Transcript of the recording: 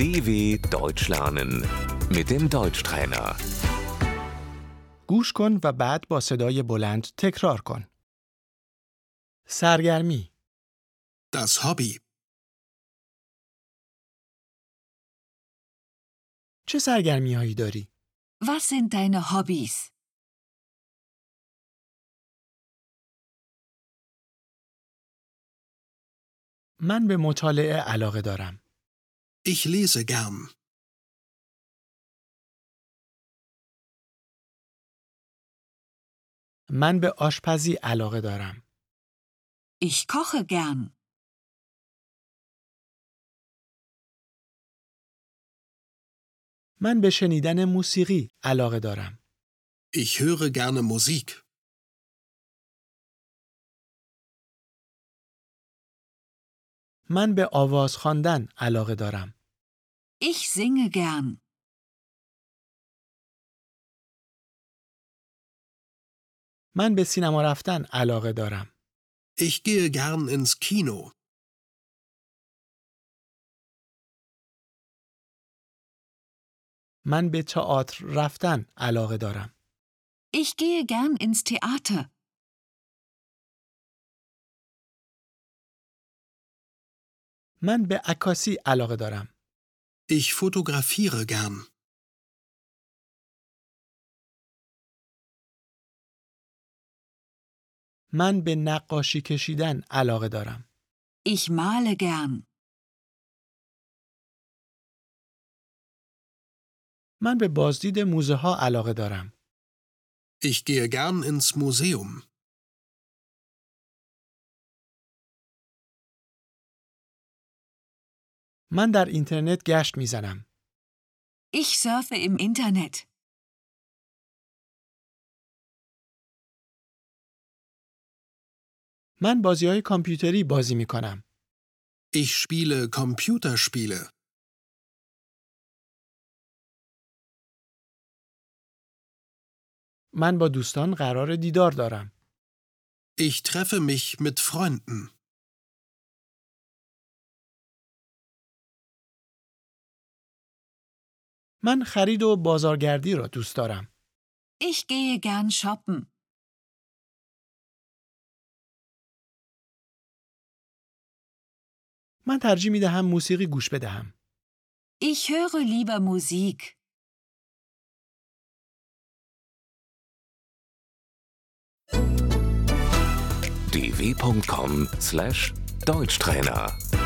DW Deutsch lernen mit dem Deutschtrainer. گوش کن و بعد با صدای بلند تکرار کن. سرگرمی، Das Hobby. چه سرگرمی هایی داری؟ Was sind deine Hobbys? من به مطالعه علاقه دارم. Ich lese gern. من به آشپزی علاقه دارم. Ich koche gern. من به شنیدن موسیقی علاقه دارم. Ich höre gerne Musik. من به آواز خواندن علاقه دارم. Ich singe gern. من به سینما رفتن علاقه دارم. Ich gehe gern ins Kino. من به تئاتر رفتن علاقه دارم. Ich gehe gern ins Theater. من به عکاسی علاقه دارم. Ich fotografiere gern. من به نقاشی کشیدن علاقه دارم. Ich male gern. من به بازدید موزه ها علاقه دارم. Ich gehe gern ins Museum. من در اینترنت گشت می‌زنم. Ich surfe im Internet. من بازی های کامپیوتری بازی می کنم. Ich spiele Computerspiele. من با دوستان قرار دیدار دارم. Ich treffe mich mit Freunden. من خرید و بازارگردی را دوست دارم. Ich gehe gern shoppen. من ترجیح می دهم موسیقی گوش بدهم. Ich höre lieber Musik. dw.com/deutschtrainer